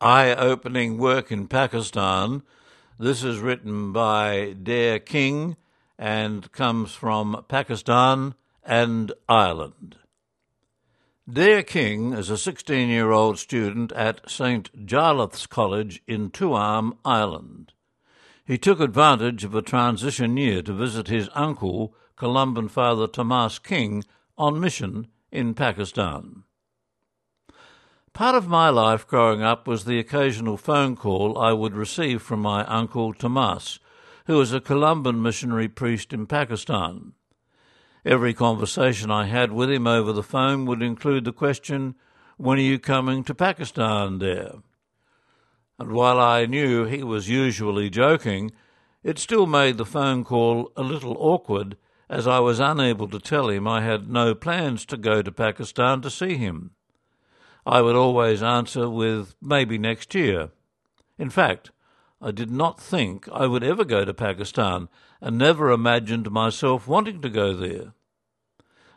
eye opening work in Pakistan. This is written by Dare King and comes from Pakistan and Ireland. Dare King is a 16 year old student at St. Jarlath's College in Tuam, Ireland. He took advantage of a transition year to visit his uncle, Columban Father Tomas King, on mission in Pakistan. Part of my life growing up was the occasional phone call I would receive from my uncle Tomas, who was a Columban missionary priest in Pakistan. Every conversation I had with him over the phone would include the question, When are you coming to Pakistan, Dare? And while I knew he was usually joking, it still made the phone call a little awkward as I was unable to tell him I had no plans to go to Pakistan to see him. I would always answer with maybe next year. In fact, I did not think I would ever go to Pakistan and never imagined myself wanting to go there.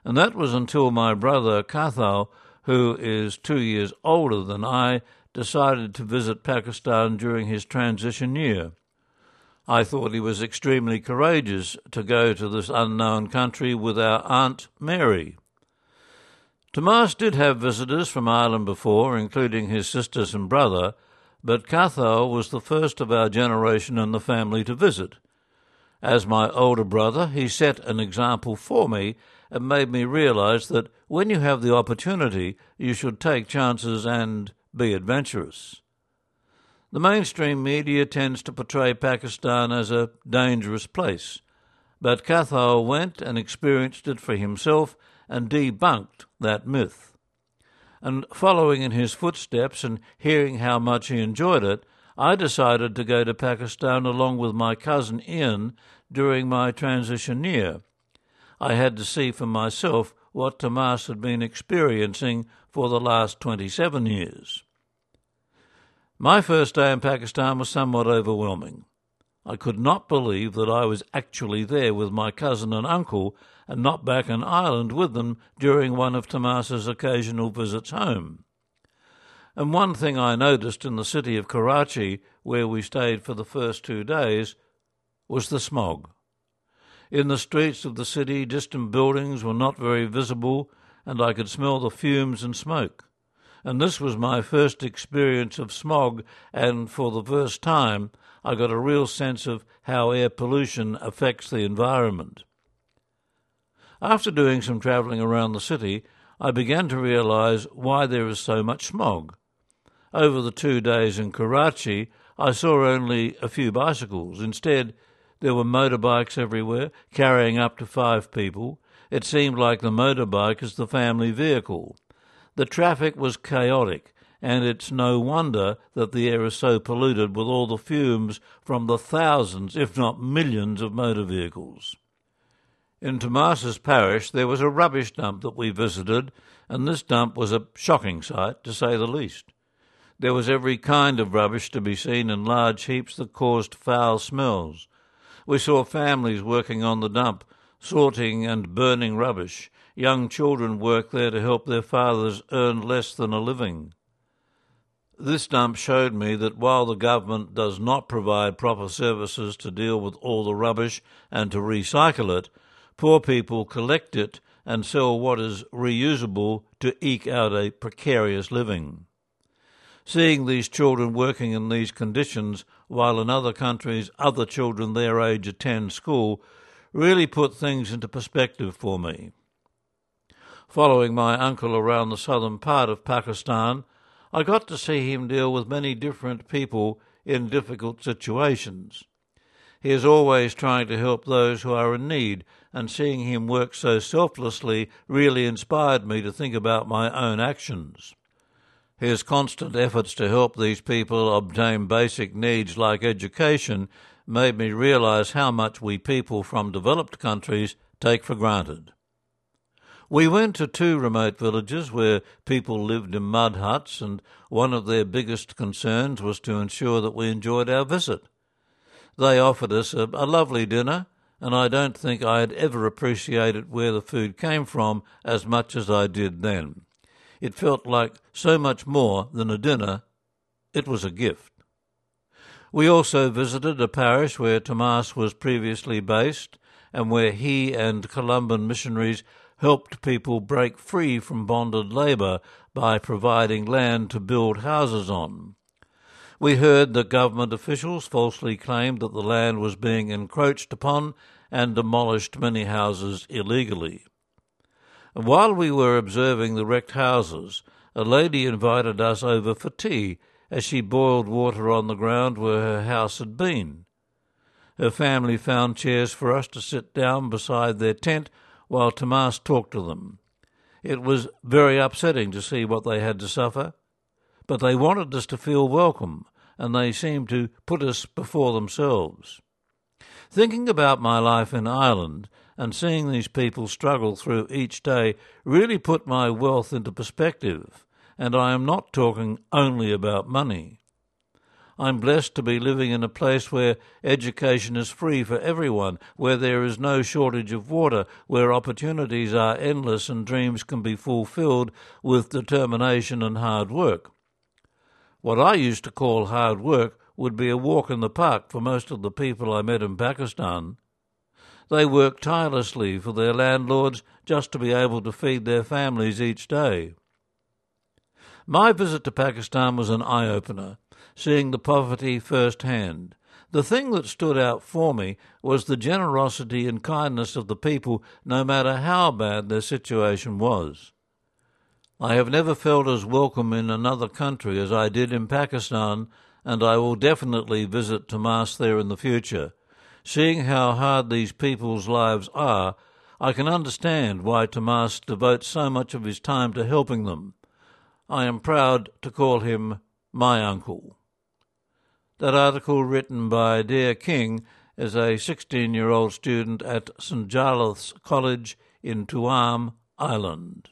And that was until my brother Cathal, who is two years older than I, decided to visit Pakistan during his transition year. I thought he was extremely courageous to go to this unknown country with our Aunt Mary. Tomas did have visitors from Ireland before, including his sisters and brother, but Cathal was the first of our generation in the family to visit. As my older brother, he set an example for me and made me realize that when you have the opportunity, you should take chances and be adventurous. The mainstream media tends to portray Pakistan as a dangerous place, but Cathal went and experienced it for himself and debunked that myth. And following in his footsteps and hearing how much he enjoyed it, I decided to go to Pakistan along with my cousin Ian during my transition year. I had to see for myself what Tomas had been experiencing for the last 27 years. My first day in Pakistan was somewhat overwhelming. I could not believe that I was actually there with my cousin and uncle and not back in Ireland with them during one of Tomas's occasional visits home. And one thing I noticed in the city of Karachi, where we stayed for the first two days, was the smog. In the streets of the city, distant buildings were not very visible, and I could smell the fumes and smoke. And this was my first experience of smog, and for the first time I got a real sense of how air pollution affects the environment. After doing some travelling around the city, I began to realize why there is so much smog. Over the two days in Karachi, I saw only a few bicycles. Instead, there were motorbikes everywhere, carrying up to five people. It seemed like the motorbike is the family vehicle. The traffic was chaotic, and it's no wonder that the air is so polluted with all the fumes from the thousands, if not millions, of motor vehicles. In Tomas's parish, there was a rubbish dump that we visited, and this dump was a shocking sight, to say the least. There was every kind of rubbish to be seen in large heaps that caused foul smells. We saw families working on the dump, sorting and burning rubbish. Young children worked there to help their fathers earn less than a living. This dump showed me that while the government does not provide proper services to deal with all the rubbish and to recycle it, Poor people collect it and sell what is reusable to eke out a precarious living. Seeing these children working in these conditions while in other countries other children their age attend school really put things into perspective for me. Following my uncle around the southern part of Pakistan, I got to see him deal with many different people in difficult situations. He is always trying to help those who are in need, and seeing him work so selflessly really inspired me to think about my own actions. His constant efforts to help these people obtain basic needs like education made me realize how much we people from developed countries take for granted. We went to two remote villages where people lived in mud huts, and one of their biggest concerns was to ensure that we enjoyed our visit. They offered us a, a lovely dinner, and I don't think I had ever appreciated where the food came from as much as I did then. It felt like so much more than a dinner, it was a gift. We also visited a parish where Tomas was previously based and where he and Columban missionaries helped people break free from bonded labour by providing land to build houses on. We heard that government officials falsely claimed that the land was being encroached upon and demolished many houses illegally. While we were observing the wrecked houses, a lady invited us over for tea as she boiled water on the ground where her house had been. Her family found chairs for us to sit down beside their tent while Tomas talked to them. It was very upsetting to see what they had to suffer, but they wanted us to feel welcome, and they seemed to put us before themselves. Thinking about my life in Ireland and seeing these people struggle through each day really put my wealth into perspective and I am not talking only about money. I'm blessed to be living in a place where education is free for everyone, where there is no shortage of water, where opportunities are endless and dreams can be fulfilled with determination and hard work. What I used to call hard work would be a walk in the park for most of the people I met in Pakistan. They work tirelessly for their landlords just to be able to feed their families each day. My visit to Pakistan was an eye opener, seeing the poverty firsthand. The thing that stood out for me was the generosity and kindness of the people, no matter how bad their situation was. I have never felt as welcome in another country as I did in Pakistan, and I will definitely visit Tomas there in the future. Seeing how hard these people's lives are, I can understand why Tomas devotes so much of his time to helping them. I am proud to call him my uncle. That article, written by Dare King, is a 16 year old student at St. Jarlath's College in Tuam, Ireland.